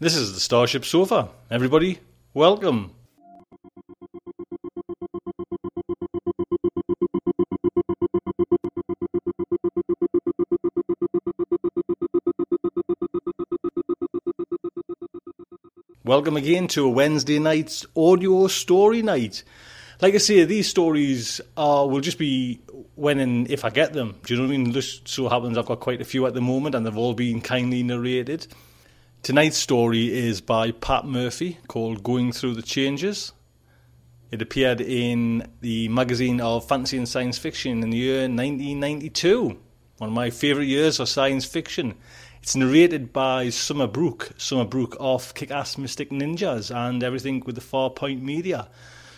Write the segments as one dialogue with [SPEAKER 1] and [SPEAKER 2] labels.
[SPEAKER 1] This is the Starship Sofa. Everybody, welcome. Welcome again to a Wednesday night's audio story night. Like I say, these stories are will just be when and if I get them. Do you know what I mean? Just so happens I've got quite a few at the moment, and they've all been kindly narrated. Tonight's story is by Pat Murphy called Going Through the Changes. It appeared in the magazine of fantasy and science fiction in the year 1992, one of my favourite years of science fiction. It's narrated by Summer Brook, Summer Brook of Kick Ass Mystic Ninjas and everything with the Farpoint Media.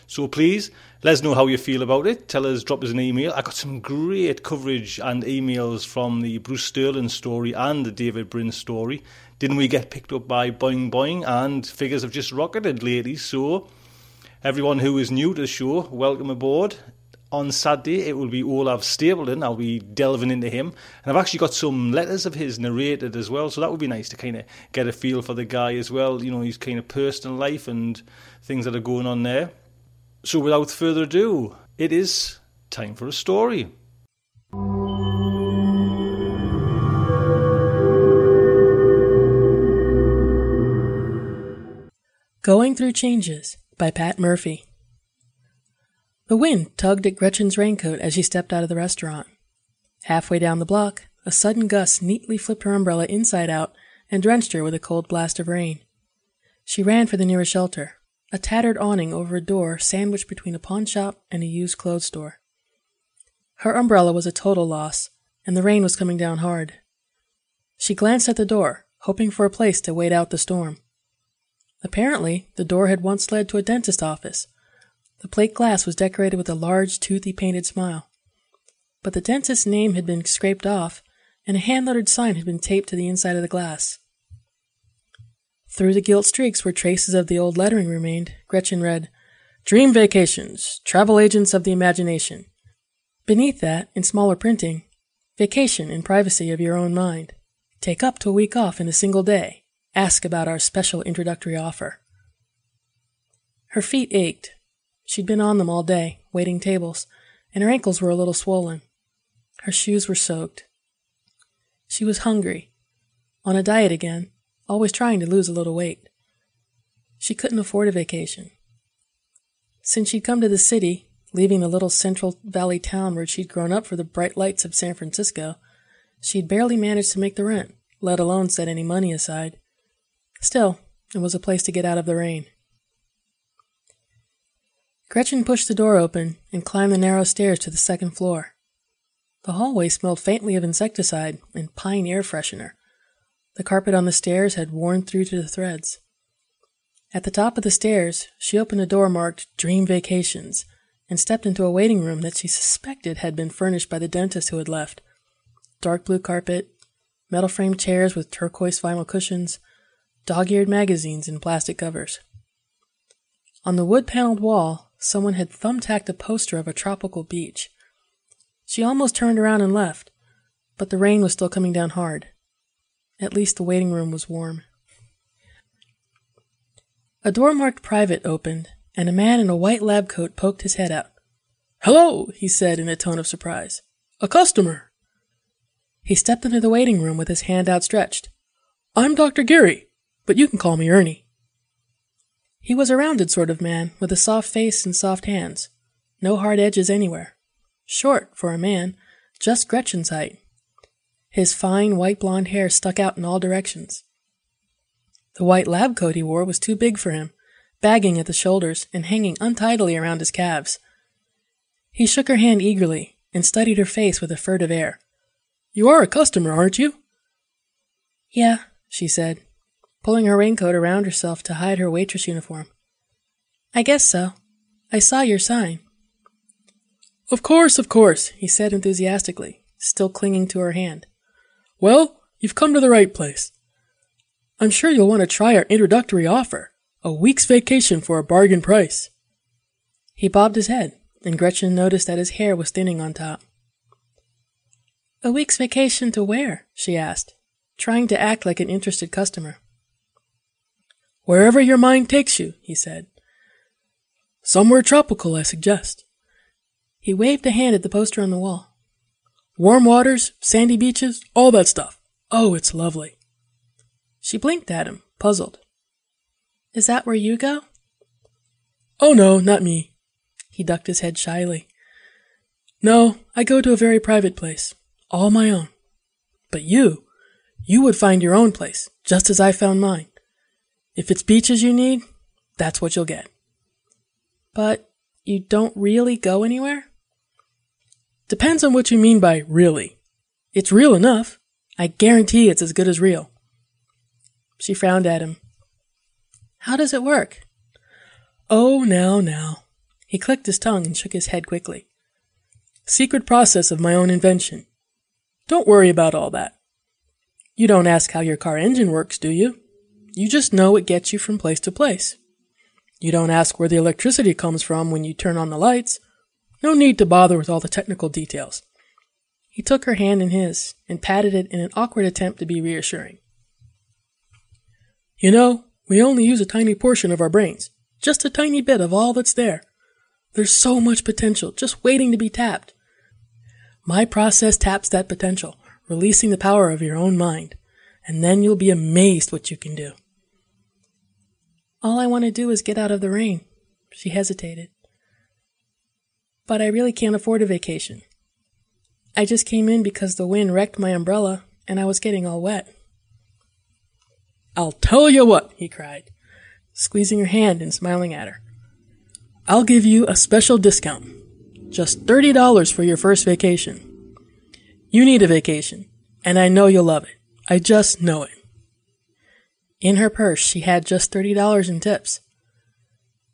[SPEAKER 1] So please let us know how you feel about it. Tell us, drop us an email. I got some great coverage and emails from the Bruce Sterling story and the David Brin story. Didn't we get picked up by Boing Boing? And figures have just rocketed lately. So everyone who is new to the show, welcome aboard. On Saturday, it will be Olaf Stapledon. I'll be delving into him. And I've actually got some letters of his narrated as well. So that would be nice to kind of get a feel for the guy as well. You know, his kind of personal life and things that are going on there. So without further ado, it is time for a story.
[SPEAKER 2] Going Through Changes by Pat Murphy. The wind tugged at Gretchen's raincoat as she stepped out of the restaurant. Halfway down the block, a sudden gust neatly flipped her umbrella inside out and drenched her with a cold blast of rain. She ran for the nearest shelter, a tattered awning over a door sandwiched between a pawn shop and a used clothes store. Her umbrella was a total loss, and the rain was coming down hard. She glanced at the door, hoping for a place to wait out the storm. Apparently, the door had once led to a dentist's office. The plate glass was decorated with a large, toothy painted smile. But the dentist's name had been scraped off, and a hand lettered sign had been taped to the inside of the glass. Through the gilt streaks where traces of the old lettering remained, Gretchen read, Dream Vacations, Travel Agents of the Imagination. Beneath that, in smaller printing, Vacation in privacy of your own mind. Take up to a week off in a single day. Ask about our special introductory offer. Her feet ached. She'd been on them all day, waiting tables, and her ankles were a little swollen. Her shoes were soaked. She was hungry, on a diet again, always trying to lose a little weight. She couldn't afford a vacation. Since she'd come to the city, leaving the little Central Valley town where she'd grown up for the bright lights of San Francisco, she'd barely managed to make the rent, let alone set any money aside. Still, it was a place to get out of the rain. Gretchen pushed the door open and climbed the narrow stairs to the second floor. The hallway smelled faintly of insecticide and pine air freshener. The carpet on the stairs had worn through to the threads. At the top of the stairs, she opened a door marked Dream Vacations and stepped into a waiting room that she suspected had been furnished by the dentist who had left. Dark blue carpet, metal framed chairs with turquoise vinyl cushions, dog eared magazines in plastic covers. On the wood paneled wall, someone had thumbtacked a poster of a tropical beach. She almost turned around and left, but the rain was still coming down hard. At least the waiting room was warm. A door marked private opened, and a man in a white lab coat poked his head out. Hello, he said in a tone of surprise. A customer. He stepped into the waiting room with his hand outstretched. I'm Dr. Geary, but you can call me Ernie. He was a rounded sort of man, with a soft face and soft hands. No hard edges anywhere. Short for a man, just Gretchen's height. His fine white blond hair stuck out in all directions. The white lab coat he wore was too big for him, bagging at the shoulders and hanging untidily around his calves. He shook her hand eagerly and studied her face with a furtive air. You are a customer, aren't you? Yeah, she said, pulling her raincoat around herself to hide her waitress uniform. I guess so. I saw your sign. Of course, of course, he said enthusiastically, still clinging to her hand. Well, you've come to the right place. I'm sure you'll want to try our introductory offer a week's vacation for a bargain price. He bobbed his head, and Gretchen noticed that his hair was thinning on top. A week's vacation to where? she asked, trying to act like an interested customer. Wherever your mind takes you, he said. Somewhere tropical, I suggest. He waved a hand at the poster on the wall. Warm waters, sandy beaches, all that stuff. Oh, it's lovely. She blinked at him, puzzled. Is that where you go? Oh no, not me. He ducked his head shyly. No, I go to a very private place, all my own. But you, you would find your own place, just as I found mine. If it's beaches you need, that's what you'll get. But you don't really go anywhere? Depends on what you mean by really. It's real enough. I guarantee it's as good as real. She frowned at him. How does it work? Oh, now, now. He clicked his tongue and shook his head quickly. Secret process of my own invention. Don't worry about all that. You don't ask how your car engine works, do you? You just know it gets you from place to place. You don't ask where the electricity comes from when you turn on the lights. No need to bother with all the technical details. He took her hand in his and patted it in an awkward attempt to be reassuring. You know, we only use a tiny portion of our brains, just a tiny bit of all that's there. There's so much potential just waiting to be tapped. My process taps that potential, releasing the power of your own mind, and then you'll be amazed what you can do. All I want to do is get out of the rain. She hesitated. But I really can't afford a vacation. I just came in because the wind wrecked my umbrella and I was getting all wet. I'll tell you what, he cried, squeezing her hand and smiling at her. I'll give you a special discount. Just $30 for your first vacation. You need a vacation, and I know you'll love it. I just know it. In her purse, she had just $30 in tips.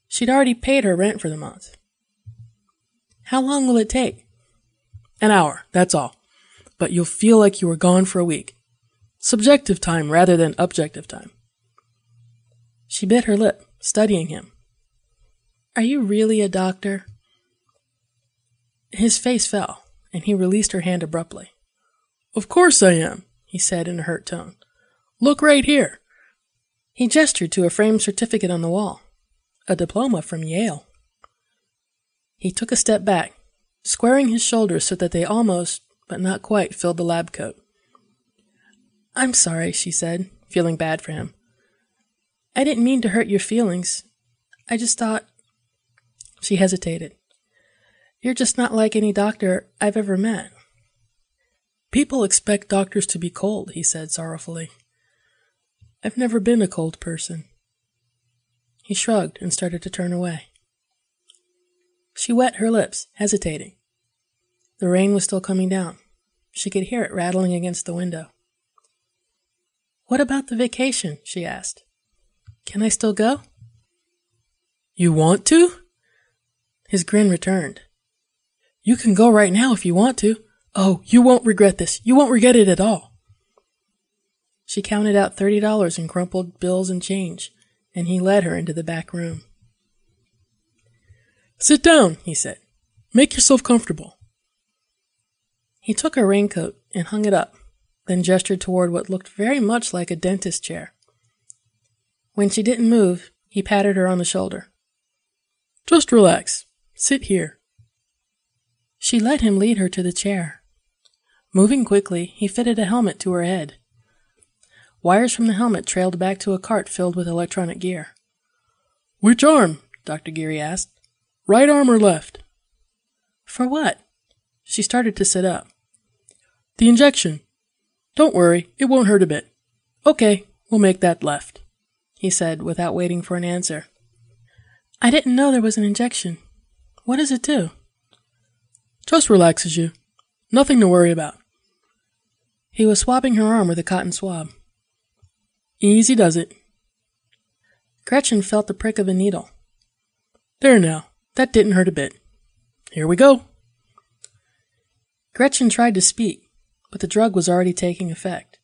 [SPEAKER 2] She'd already paid her rent for the month. How long will it take? An hour, that's all. But you'll feel like you were gone for a week subjective time rather than objective time. She bit her lip, studying him. Are you really a doctor? His face fell, and he released her hand abruptly. Of course I am, he said in a hurt tone. Look right here. He gestured to a framed certificate on the wall, a diploma from Yale. He took a step back, squaring his shoulders so that they almost, but not quite, filled the lab coat. I'm sorry, she said, feeling bad for him. I didn't mean to hurt your feelings. I just thought. She hesitated. You're just not like any doctor I've ever met. People expect doctors to be cold, he said sorrowfully. I've never been a cold person. He shrugged and started to turn away. She wet her lips, hesitating. The rain was still coming down. She could hear it rattling against the window. What about the vacation? she asked. Can I still go? You want to? His grin returned. You can go right now if you want to. Oh, you won't regret this. You won't regret it at all. She counted out thirty dollars in crumpled bills and change, and he led her into the back room. Sit down, he said. Make yourself comfortable. He took her raincoat and hung it up, then gestured toward what looked very much like a dentist chair. When she didn't move, he patted her on the shoulder. Just relax. Sit here. She let him lead her to the chair. Moving quickly, he fitted a helmet to her head. Wires from the helmet trailed back to a cart filled with electronic gear. Which arm? Dr. Geary asked. Right arm or left? For what? She started to sit up. The injection. Don't worry, it won't hurt a bit. Okay, we'll make that left, he said without waiting for an answer. I didn't know there was an injection. What does it do? Just relaxes you. Nothing to worry about. He was swabbing her arm with a cotton swab. Easy does it. Gretchen felt the prick of a needle. There now, that didn't hurt a bit. Here we go. Gretchen tried to speak, but the drug was already taking effect.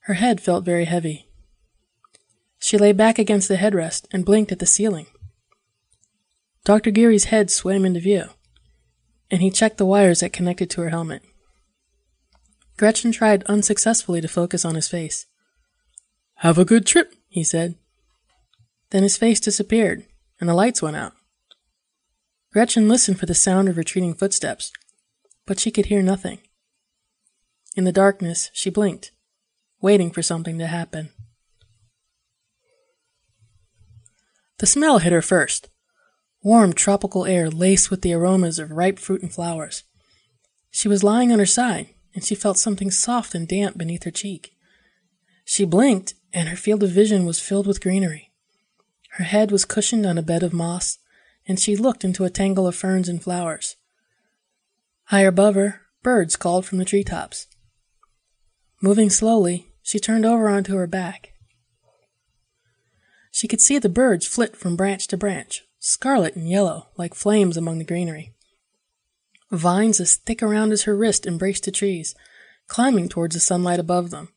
[SPEAKER 2] Her head felt very heavy. She lay back against the headrest and blinked at the ceiling. Dr. Geary's head swam into view, and he checked the wires that connected to her helmet. Gretchen tried unsuccessfully to focus on his face. Have a good trip, he said. Then his face disappeared, and the lights went out. Gretchen listened for the sound of retreating footsteps, but she could hear nothing. In the darkness, she blinked, waiting for something to happen. The smell hit her first warm tropical air laced with the aromas of ripe fruit and flowers. She was lying on her side, and she felt something soft and damp beneath her cheek. She blinked, and her field of vision was filled with greenery. Her head was cushioned on a bed of moss, and she looked into a tangle of ferns and flowers. High above her, birds called from the tree tops. Moving slowly, she turned over onto her back. She could see the birds flit from branch to branch, scarlet and yellow, like flames among the greenery. Vines as thick around as her wrist embraced the trees, climbing towards the sunlight above them.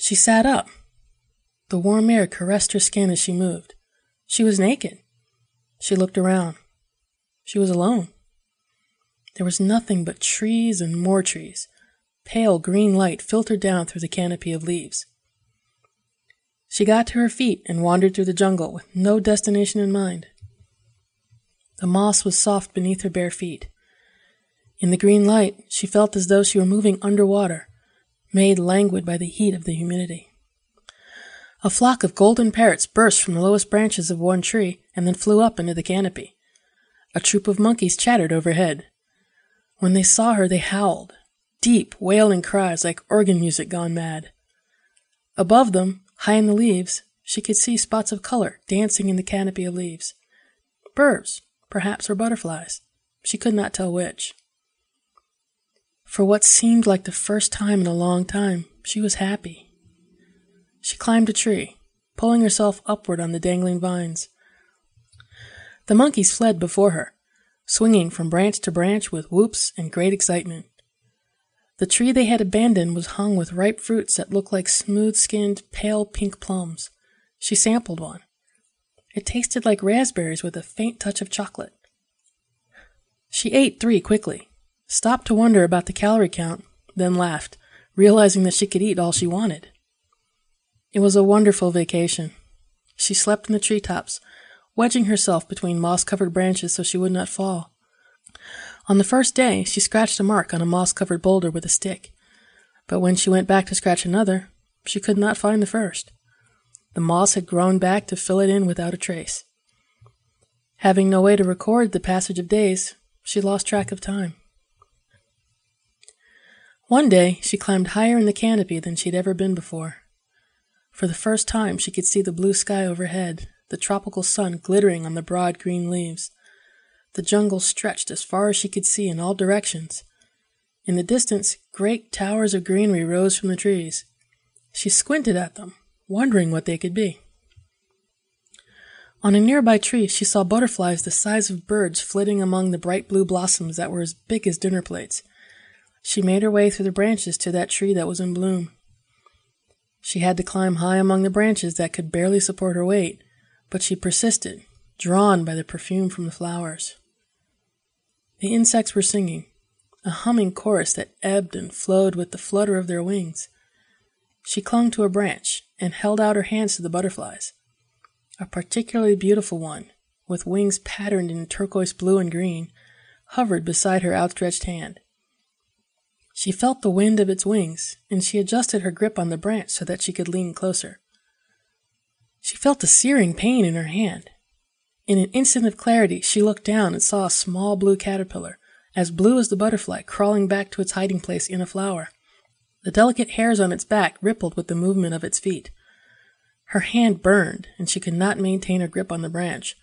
[SPEAKER 2] She sat up. The warm air caressed her skin as she moved. She was naked. She looked around. She was alone. There was nothing but trees and more trees. Pale green light filtered down through the canopy of leaves. She got to her feet and wandered through the jungle with no destination in mind. The moss was soft beneath her bare feet. In the green light, she felt as though she were moving underwater, made languid by the heat of the humidity. A flock of golden parrots burst from the lowest branches of one tree and then flew up into the canopy. A troop of monkeys chattered overhead. When they saw her, they howled, deep, wailing cries like organ music gone mad. Above them, high in the leaves, she could see spots of color dancing in the canopy of leaves. Birds, perhaps, or butterflies. She could not tell which. For what seemed like the first time in a long time, she was happy. She climbed a tree, pulling herself upward on the dangling vines. The monkeys fled before her, swinging from branch to branch with whoops and great excitement. The tree they had abandoned was hung with ripe fruits that looked like smooth skinned, pale pink plums. She sampled one. It tasted like raspberries with a faint touch of chocolate. She ate three quickly, stopped to wonder about the calorie count, then laughed, realizing that she could eat all she wanted. It was a wonderful vacation. She slept in the tree tops, wedging herself between moss covered branches so she would not fall. On the first day, she scratched a mark on a moss covered boulder with a stick, but when she went back to scratch another, she could not find the first. The moss had grown back to fill it in without a trace. Having no way to record the passage of days, she lost track of time. One day, she climbed higher in the canopy than she'd ever been before. For the first time, she could see the blue sky overhead, the tropical sun glittering on the broad green leaves. The jungle stretched as far as she could see in all directions. In the distance, great towers of greenery rose from the trees. She squinted at them, wondering what they could be. On a nearby tree, she saw butterflies the size of birds flitting among the bright blue blossoms that were as big as dinner plates. She made her way through the branches to that tree that was in bloom. She had to climb high among the branches that could barely support her weight, but she persisted, drawn by the perfume from the flowers. The insects were singing, a humming chorus that ebbed and flowed with the flutter of their wings. She clung to a branch and held out her hands to the butterflies. A particularly beautiful one, with wings patterned in turquoise blue and green, hovered beside her outstretched hand. She felt the wind of its wings, and she adjusted her grip on the branch so that she could lean closer. She felt a searing pain in her hand. In an instant of clarity, she looked down and saw a small blue caterpillar, as blue as the butterfly, crawling back to its hiding place in a flower. The delicate hairs on its back rippled with the movement of its feet. Her hand burned, and she could not maintain her grip on the branch.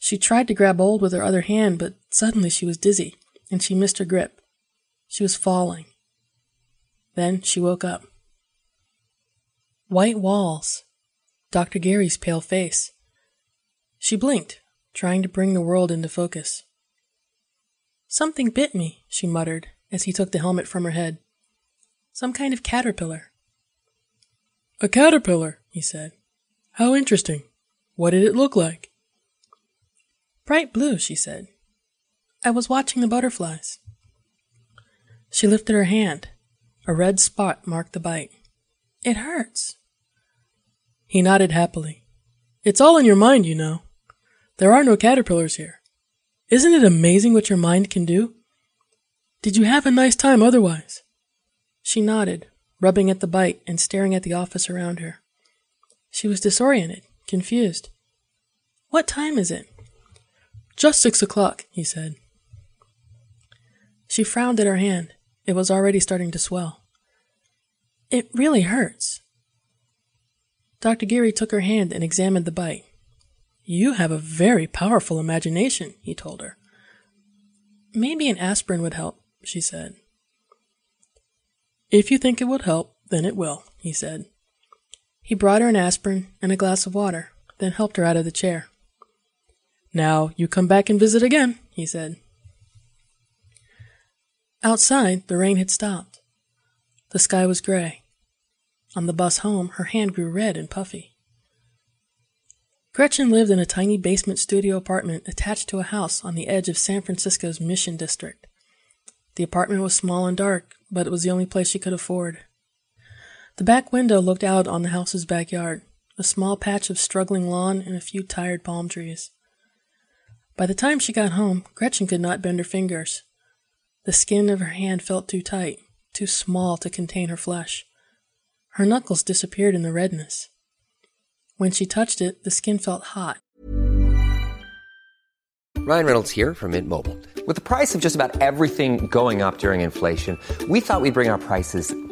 [SPEAKER 2] She tried to grab hold with her other hand, but suddenly she was dizzy, and she missed her grip. She was falling. Then she woke up. White walls. Dr. Geary's pale face. She blinked, trying to bring the world into focus. Something bit me, she muttered as he took the helmet from her head. Some kind of caterpillar. A caterpillar, he said. How interesting. What did it look like? Bright blue, she said. I was watching the butterflies. She lifted her hand. A red spot marked the bite. It hurts. He nodded happily. It's all in your mind, you know. There are no caterpillars here. Isn't it amazing what your mind can do? Did you have a nice time otherwise? She nodded, rubbing at the bite and staring at the office around her. She was disoriented, confused. What time is it? Just six o'clock, he said. She frowned at her hand. It was already starting to swell. It really hurts. Dr. Geary took her hand and examined the bite. You have a very powerful imagination, he told her. Maybe an aspirin would help, she said. If you think it would help, then it will, he said. He brought her an aspirin and a glass of water, then helped her out of the chair. Now you come back and visit again, he said. Outside, the rain had stopped. The sky was gray. On the bus home, her hand grew red and puffy. Gretchen lived in a tiny basement studio apartment attached to a house on the edge of San Francisco's Mission District. The apartment was small and dark, but it was the only place she could afford. The back window looked out on the house's backyard, a small patch of struggling lawn and a few tired palm trees. By the time she got home, Gretchen could not bend her fingers. The skin of her hand felt too tight, too small to contain her flesh. Her knuckles disappeared in the redness. When she touched it, the skin felt hot.
[SPEAKER 3] Ryan Reynolds here from Mint Mobile. With the price of just about everything going up during inflation, we thought we'd bring our prices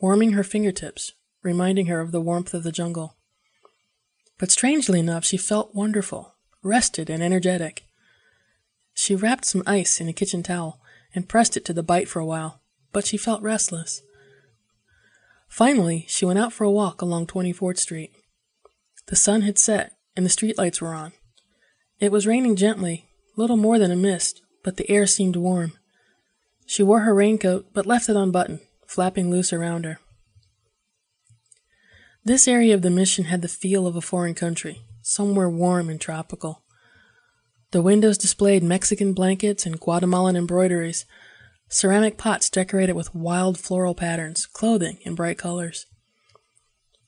[SPEAKER 2] Warming her fingertips, reminding her of the warmth of the jungle. But strangely enough, she felt wonderful, rested, and energetic. She wrapped some ice in a kitchen towel and pressed it to the bite for a while, but she felt restless. Finally, she went out for a walk along 24th Street. The sun had set and the streetlights were on. It was raining gently, little more than a mist, but the air seemed warm. She wore her raincoat but left it unbuttoned, flapping loose around her. This area of the mission had the feel of a foreign country, somewhere warm and tropical. The windows displayed Mexican blankets and Guatemalan embroideries, ceramic pots decorated with wild floral patterns, clothing in bright colors.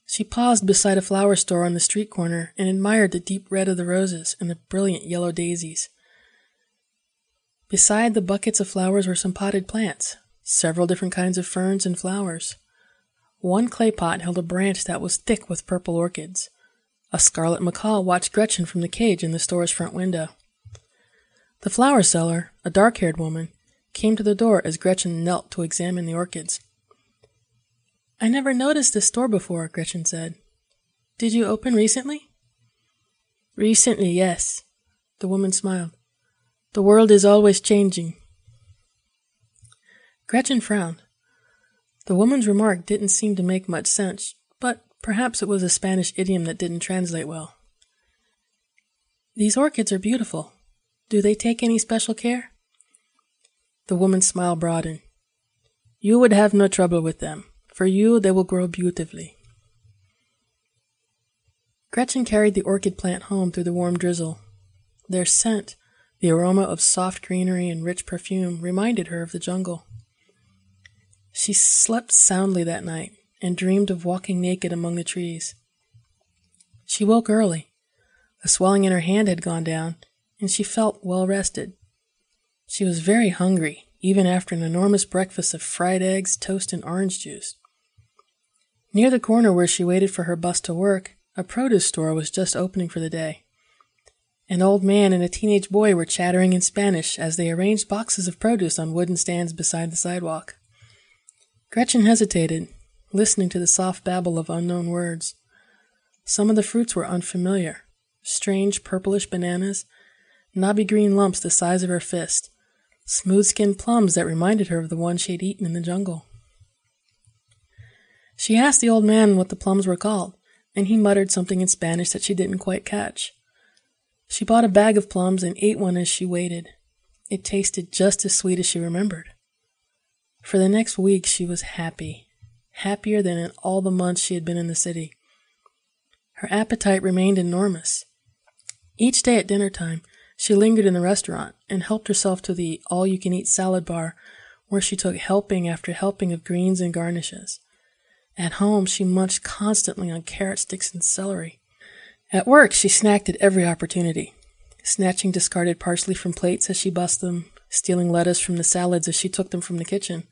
[SPEAKER 2] She paused beside a flower store on the street corner and admired the deep red of the roses and the brilliant yellow daisies. Beside the buckets of flowers were some potted plants, several different kinds of ferns and flowers. One clay pot held a branch that was thick with purple orchids. A scarlet macaw watched Gretchen from the cage in the store's front window. The flower seller, a dark haired woman, came to the door as Gretchen knelt to examine the orchids. I never noticed this store before, Gretchen said. Did you open recently? Recently, yes. The woman smiled. The world is always changing. Gretchen frowned. The woman's remark didn't seem to make much sense, but perhaps it was a Spanish idiom that didn't translate well. These orchids are beautiful. Do they take any special care? The woman's smile broadened. You would have no trouble with them. For you, they will grow beautifully. Gretchen carried the orchid plant home through the warm drizzle. Their scent, the aroma of soft greenery and rich perfume, reminded her of the jungle. She slept soundly that night and dreamed of walking naked among the trees. She woke early. The swelling in her hand had gone down, and she felt well rested. She was very hungry, even after an enormous breakfast of fried eggs, toast, and orange juice. Near the corner where she waited for her bus to work, a produce store was just opening for the day. An old man and a teenage boy were chattering in Spanish as they arranged boxes of produce on wooden stands beside the sidewalk. Gretchen hesitated, listening to the soft babble of unknown words. Some of the fruits were unfamiliar strange purplish bananas, knobby green lumps the size of her fist, smooth skinned plums that reminded her of the ones she had eaten in the jungle. She asked the old man what the plums were called, and he muttered something in Spanish that she didn't quite catch. She bought a bag of plums and ate one as she waited. It tasted just as sweet as she remembered. For the next week, she was happy, happier than in all the months she had been in the city. Her appetite remained enormous. Each day at dinner time, she lingered in the restaurant and helped herself to the all you can eat salad bar, where she took helping after helping of greens and garnishes. At home, she munched constantly on carrot sticks and celery. At work, she snacked at every opportunity, snatching discarded parsley from plates as she bussed them, stealing lettuce from the salads as she took them from the kitchen.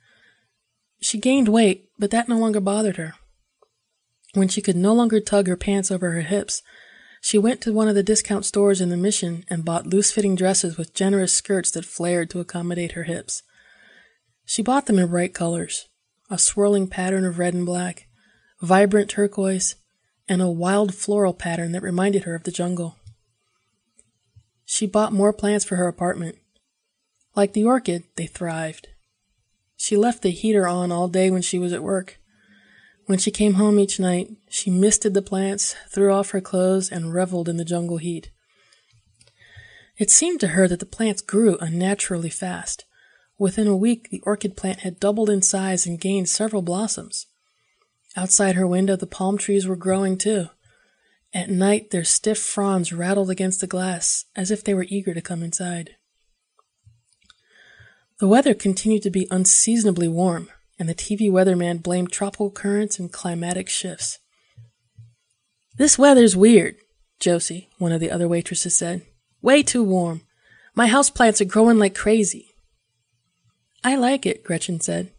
[SPEAKER 2] She gained weight, but that no longer bothered her. When she could no longer tug her pants over her hips, she went to one of the discount stores in the mission and bought loose fitting dresses with generous skirts that flared to accommodate her hips. She bought them in bright colors a swirling pattern of red and black, vibrant turquoise, and a wild floral pattern that reminded her of the jungle. She bought more plants for her apartment, like the orchid, they thrived. She left the heater on all day when she was at work. When she came home each night, she misted the plants, threw off her clothes, and reveled in the jungle heat. It seemed to her that the plants grew unnaturally fast. Within a week, the orchid plant had doubled in size and gained several blossoms. Outside her window, the palm trees were growing too. At night, their stiff fronds rattled against the glass as if they were eager to come inside. The weather continued to be unseasonably warm, and the TV weatherman blamed tropical currents and climatic shifts. This weather's weird, Josie, one of the other waitresses said. Way too warm. My house plants are growing like crazy. I like it, Gretchen said.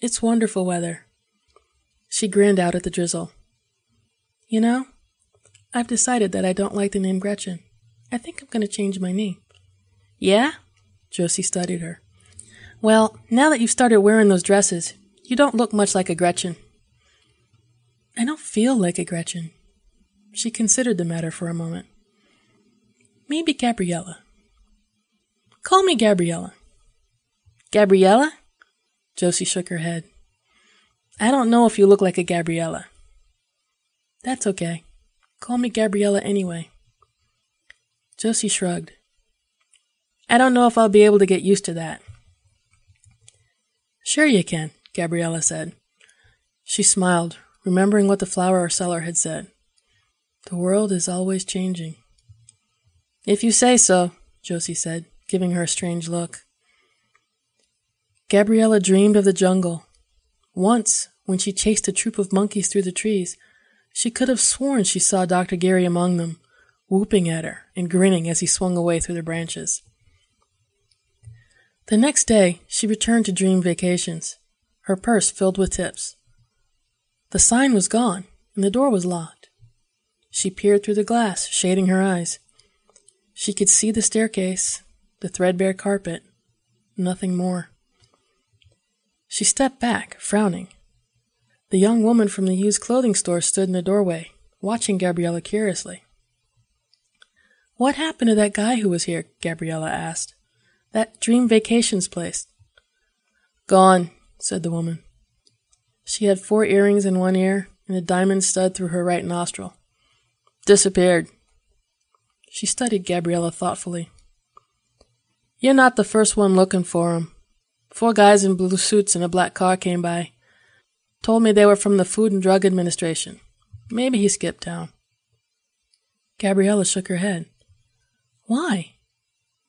[SPEAKER 2] It's wonderful weather. She grinned out at the drizzle. You know, I've decided that I don't like the name Gretchen. I think I'm going to change my name. Yeah? Josie studied her. Well, now that you've started wearing those dresses, you don't look much like a Gretchen. I don't feel like a Gretchen. She considered the matter for a moment. Maybe Gabriella. Call me Gabriella. Gabriella? Josie shook her head. I don't know if you look like a Gabriella. That's okay. Call me Gabriella anyway. Josie shrugged. I don't know if I'll be able to get used to that. Sure you can, Gabriella said. She smiled, remembering what the flower seller had said. The world is always changing. If you say so, Josie said, giving her a strange look. Gabriella dreamed of the jungle. Once, when she chased a troop of monkeys through the trees, she could have sworn she saw Dr. Geary among them, whooping at her and grinning as he swung away through the branches. The next day, she returned to Dream Vacations, her purse filled with tips. The sign was gone, and the door was locked. She peered through the glass, shading her eyes. She could see the staircase, the threadbare carpet, nothing more. She stepped back, frowning. The young woman from the used clothing store stood in the doorway, watching Gabriella curiously. What happened to that guy who was here? Gabriella asked. That dream vacations place. Gone, said the woman. She had four earrings in one ear and a diamond stud through her right nostril. Disappeared. She studied Gabriella thoughtfully. You're not the first one looking for him. Four guys in blue suits in a black car came by. Told me they were from the Food and Drug Administration. Maybe he skipped town. Gabriella shook her head. Why?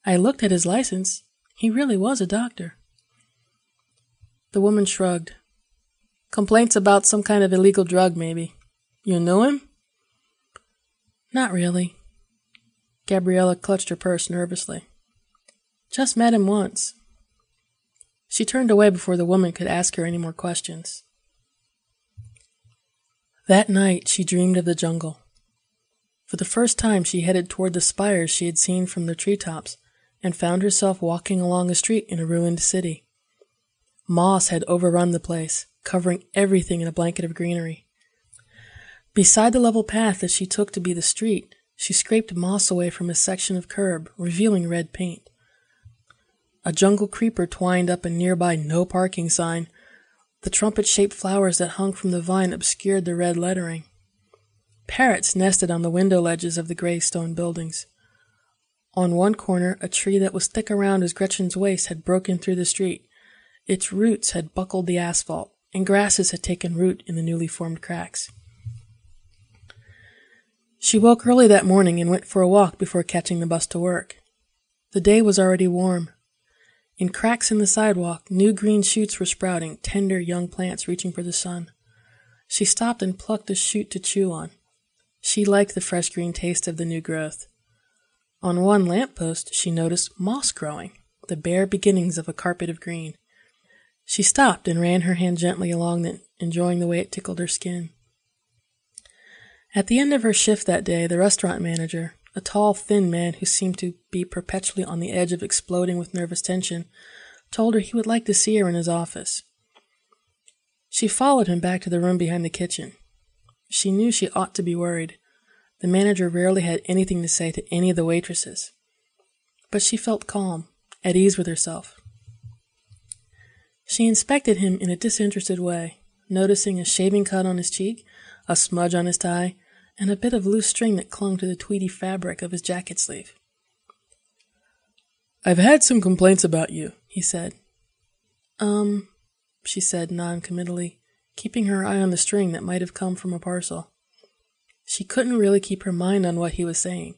[SPEAKER 2] I looked at his license. He really was a doctor. The woman shrugged. Complaints about some kind of illegal drug, maybe. You knew him? Not really. Gabriella clutched her purse nervously. Just met him once. She turned away before the woman could ask her any more questions. That night she dreamed of the jungle. For the first time she headed toward the spires she had seen from the treetops and found herself walking along a street in a ruined city. Moss had overrun the place, covering everything in a blanket of greenery. Beside the level path that she took to be the street, she scraped moss away from a section of curb, revealing red paint. A jungle creeper twined up a nearby no parking sign, the trumpet shaped flowers that hung from the vine obscured the red lettering. Parrots nested on the window ledges of the gray stone buildings. On one corner, a tree that was thick around as Gretchen's waist had broken through the street. Its roots had buckled the asphalt, and grasses had taken root in the newly formed cracks. She woke early that morning and went for a walk before catching the bus to work. The day was already warm. In cracks in the sidewalk, new green shoots were sprouting, tender young plants reaching for the sun. She stopped and plucked a shoot to chew on. She liked the fresh green taste of the new growth. On one lamp post, she noticed moss growing, the bare beginnings of a carpet of green. She stopped and ran her hand gently along it, enjoying the way it tickled her skin. At the end of her shift that day, the restaurant manager, a tall, thin man who seemed to be perpetually on the edge of exploding with nervous tension, told her he would like to see her in his office. She followed him back to the room behind the kitchen. She knew she ought to be worried. The manager rarely had anything to say to any of the waitresses. But she felt calm, at ease with herself. She inspected him in a disinterested way, noticing a shaving cut on his cheek, a smudge on his tie, and a bit of loose string that clung to the tweedy fabric of his jacket sleeve. I've had some complaints about you, he said. Um, she said non-committally, keeping her eye on the string that might have come from a parcel. She couldn't really keep her mind on what he was saying.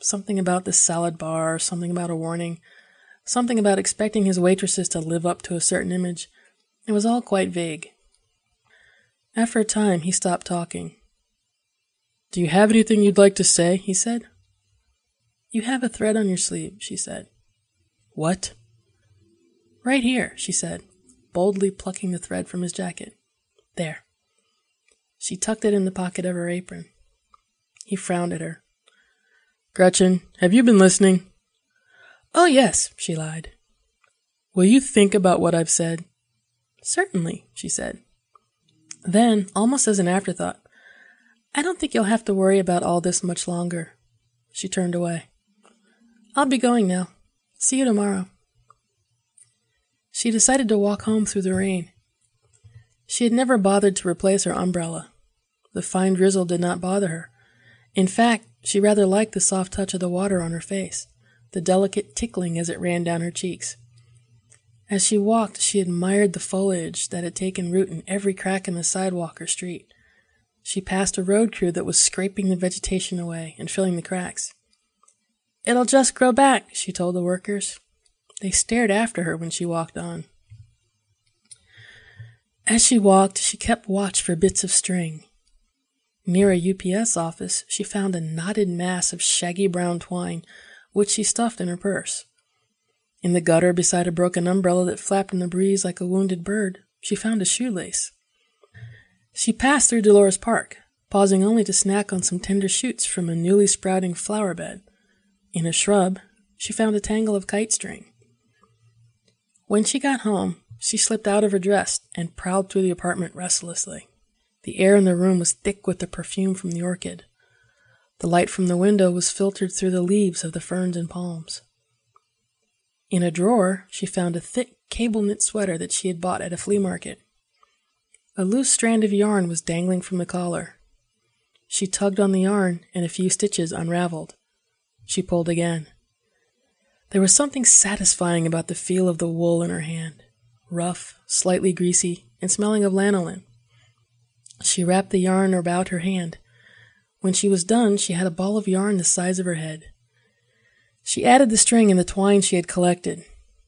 [SPEAKER 2] Something about the salad bar, something about a warning, something about expecting his waitresses to live up to a certain image. It was all quite vague. After a time, he stopped talking. Do you have anything you'd like to say? he said. You have a thread on your sleeve, she said. What? Right here, she said, boldly plucking the thread from his jacket. There. She tucked it in the pocket of her apron. He frowned at her. Gretchen, have you been listening? Oh, yes, she lied. Will you think about what I've said? Certainly, she said. Then, almost as an afterthought, I don't think you'll have to worry about all this much longer. She turned away. I'll be going now. See you tomorrow. She decided to walk home through the rain. She had never bothered to replace her umbrella. The fine drizzle did not bother her. In fact, she rather liked the soft touch of the water on her face, the delicate tickling as it ran down her cheeks. As she walked, she admired the foliage that had taken root in every crack in the sidewalk or street. She passed a road crew that was scraping the vegetation away and filling the cracks. It'll just grow back, she told the workers. They stared after her when she walked on. As she walked, she kept watch for bits of string. Near a UPS office, she found a knotted mass of shaggy brown twine, which she stuffed in her purse. In the gutter beside a broken umbrella that flapped in the breeze like a wounded bird, she found a shoelace. She passed through Dolores Park, pausing only to snack on some tender shoots from a newly sprouting flower bed. In a shrub, she found a tangle of kite string. When she got home, she slipped out of her dress and prowled through the apartment restlessly. The air in the room was thick with the perfume from the orchid. The light from the window was filtered through the leaves of the ferns and palms. In a drawer, she found a thick cable knit sweater that she had bought at a flea market. A loose strand of yarn was dangling from the collar. She tugged on the yarn, and a few stitches unraveled. She pulled again. There was something satisfying about the feel of the wool in her hand, rough, slightly greasy, and smelling of lanolin. She wrapped the yarn about her hand. When she was done, she had a ball of yarn the size of her head. She added the string and the twine she had collected,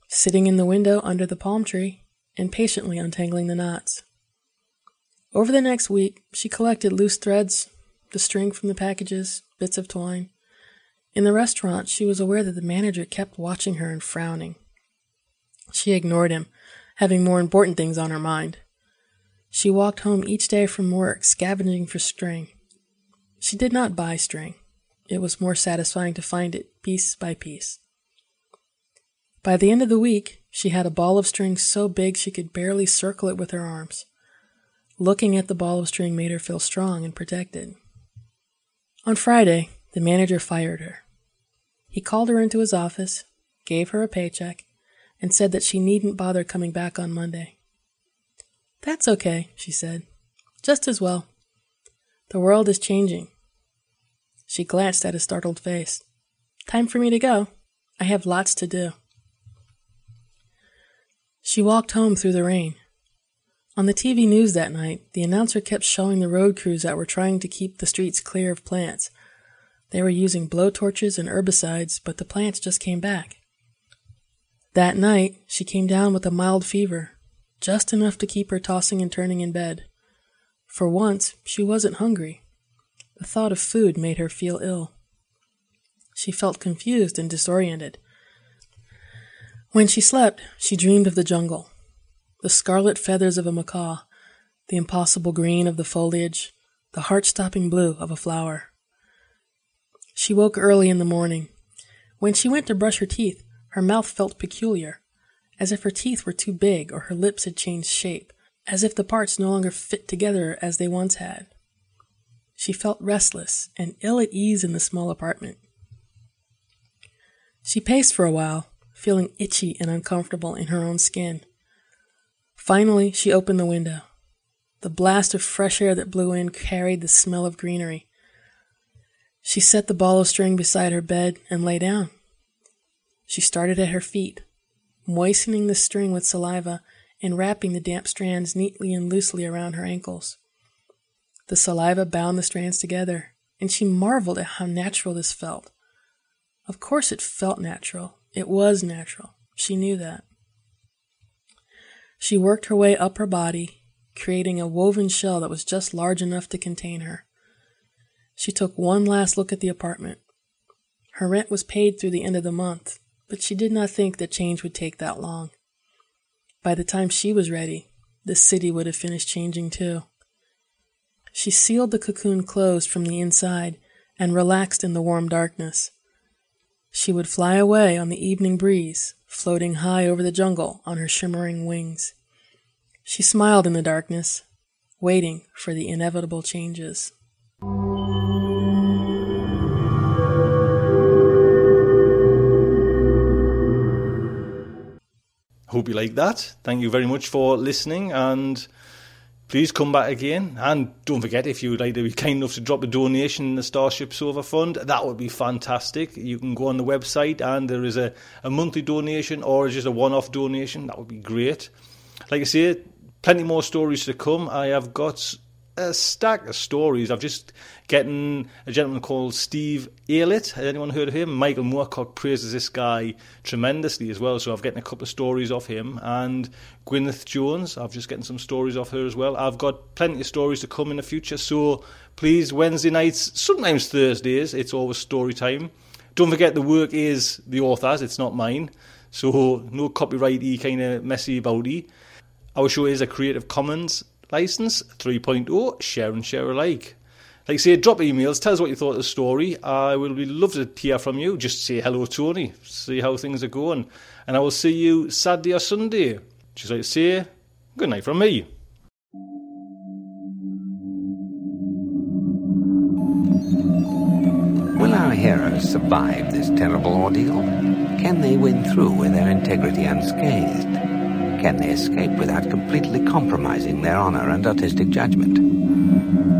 [SPEAKER 2] sitting in the window under the palm tree and patiently untangling the knots. Over the next week, she collected loose threads, the string from the packages, bits of twine. In the restaurant, she was aware that the manager kept watching her and frowning. She ignored him, having more important things on her mind. She walked home each day from work, scavenging for string. She did not buy string. It was more satisfying to find it piece by piece. By the end of the week, she had a ball of string so big she could barely circle it with her arms. Looking at the ball of string made her feel strong and protected. On Friday, the manager fired her. He called her into his office, gave her a paycheck, and said that she needn't bother coming back on Monday. That's okay, she said. Just as well. The world is changing. She glanced at his startled face. Time for me to go. I have lots to do. She walked home through the rain. On the TV news that night, the announcer kept showing the road crews that were trying to keep the streets clear of plants. They were using blowtorches and herbicides, but the plants just came back. That night, she came down with a mild fever, just enough to keep her tossing and turning in bed. For once, she wasn't hungry. The thought of food made her feel ill. She felt confused and disoriented. When she slept, she dreamed of the jungle the scarlet feathers of a macaw, the impossible green of the foliage, the heart stopping blue of a flower. She woke early in the morning. When she went to brush her teeth, her mouth felt peculiar, as if her teeth were too big or her lips had changed shape, as if the parts no longer fit together as they once had. She felt restless and ill at ease in the small apartment. She paced for a while, feeling itchy and uncomfortable in her own skin. Finally, she opened the window. The blast of fresh air that blew in carried the smell of greenery. She set the ball of string beside her bed and lay down. She started at her feet, moistening the string with saliva and wrapping the damp strands neatly and loosely around her ankles. The saliva bound the strands together, and she marveled at how natural this felt. Of course, it felt natural. It was natural. She knew that. She worked her way up her body, creating a woven shell that was just large enough to contain her. She took one last look at the apartment. Her rent was paid through the end of the month, but she did not think that change would take that long. By the time she was ready, the city would have finished changing too. She sealed the cocoon closed from the inside and relaxed in the warm darkness. She would fly away on the evening breeze, floating high over the jungle on her shimmering wings. She smiled in the darkness, waiting for the inevitable changes.
[SPEAKER 1] Hope you like that. Thank you very much for listening and please come back again. And don't forget, if you would like to be kind enough to drop a donation in the Starship Sofa Fund, that would be fantastic. You can go on the website and there is a, a monthly donation or just a one off donation. That would be great. Like I say, plenty more stories to come. I have got a stack of stories. I've just getting a gentleman called Steve Aylett. Has anyone heard of him? Michael Moorcock praises this guy tremendously as well. So I've getting a couple of stories off him and Gwyneth Jones. I've just getting some stories off her as well. I've got plenty of stories to come in the future. So please, Wednesday nights, sometimes Thursdays, it's always story time. Don't forget the work is the author's. It's not mine. So no copyrighty kind of messy abouty. Our show is a Creative Commons license 3.0, share and share alike. Like I say, drop emails, tell us what you thought of the story. I will be love to hear from you. Just say hello, Tony, see how things are going. And I will see you Saturday or Sunday. Just like to say, good night from me.
[SPEAKER 4] Will our heroes survive this terrible ordeal? Can they win through with their integrity unscathed? Can they escape without completely compromising their honor and artistic judgment?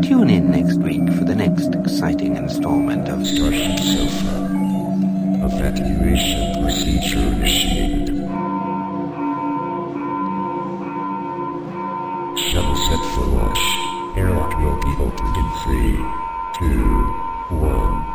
[SPEAKER 4] Tune in next week for the next exciting installment of
[SPEAKER 5] Starship Sofa. Evacuation procedure initiated. Shuttle set for launch. Airlock will be opened in three, two, one.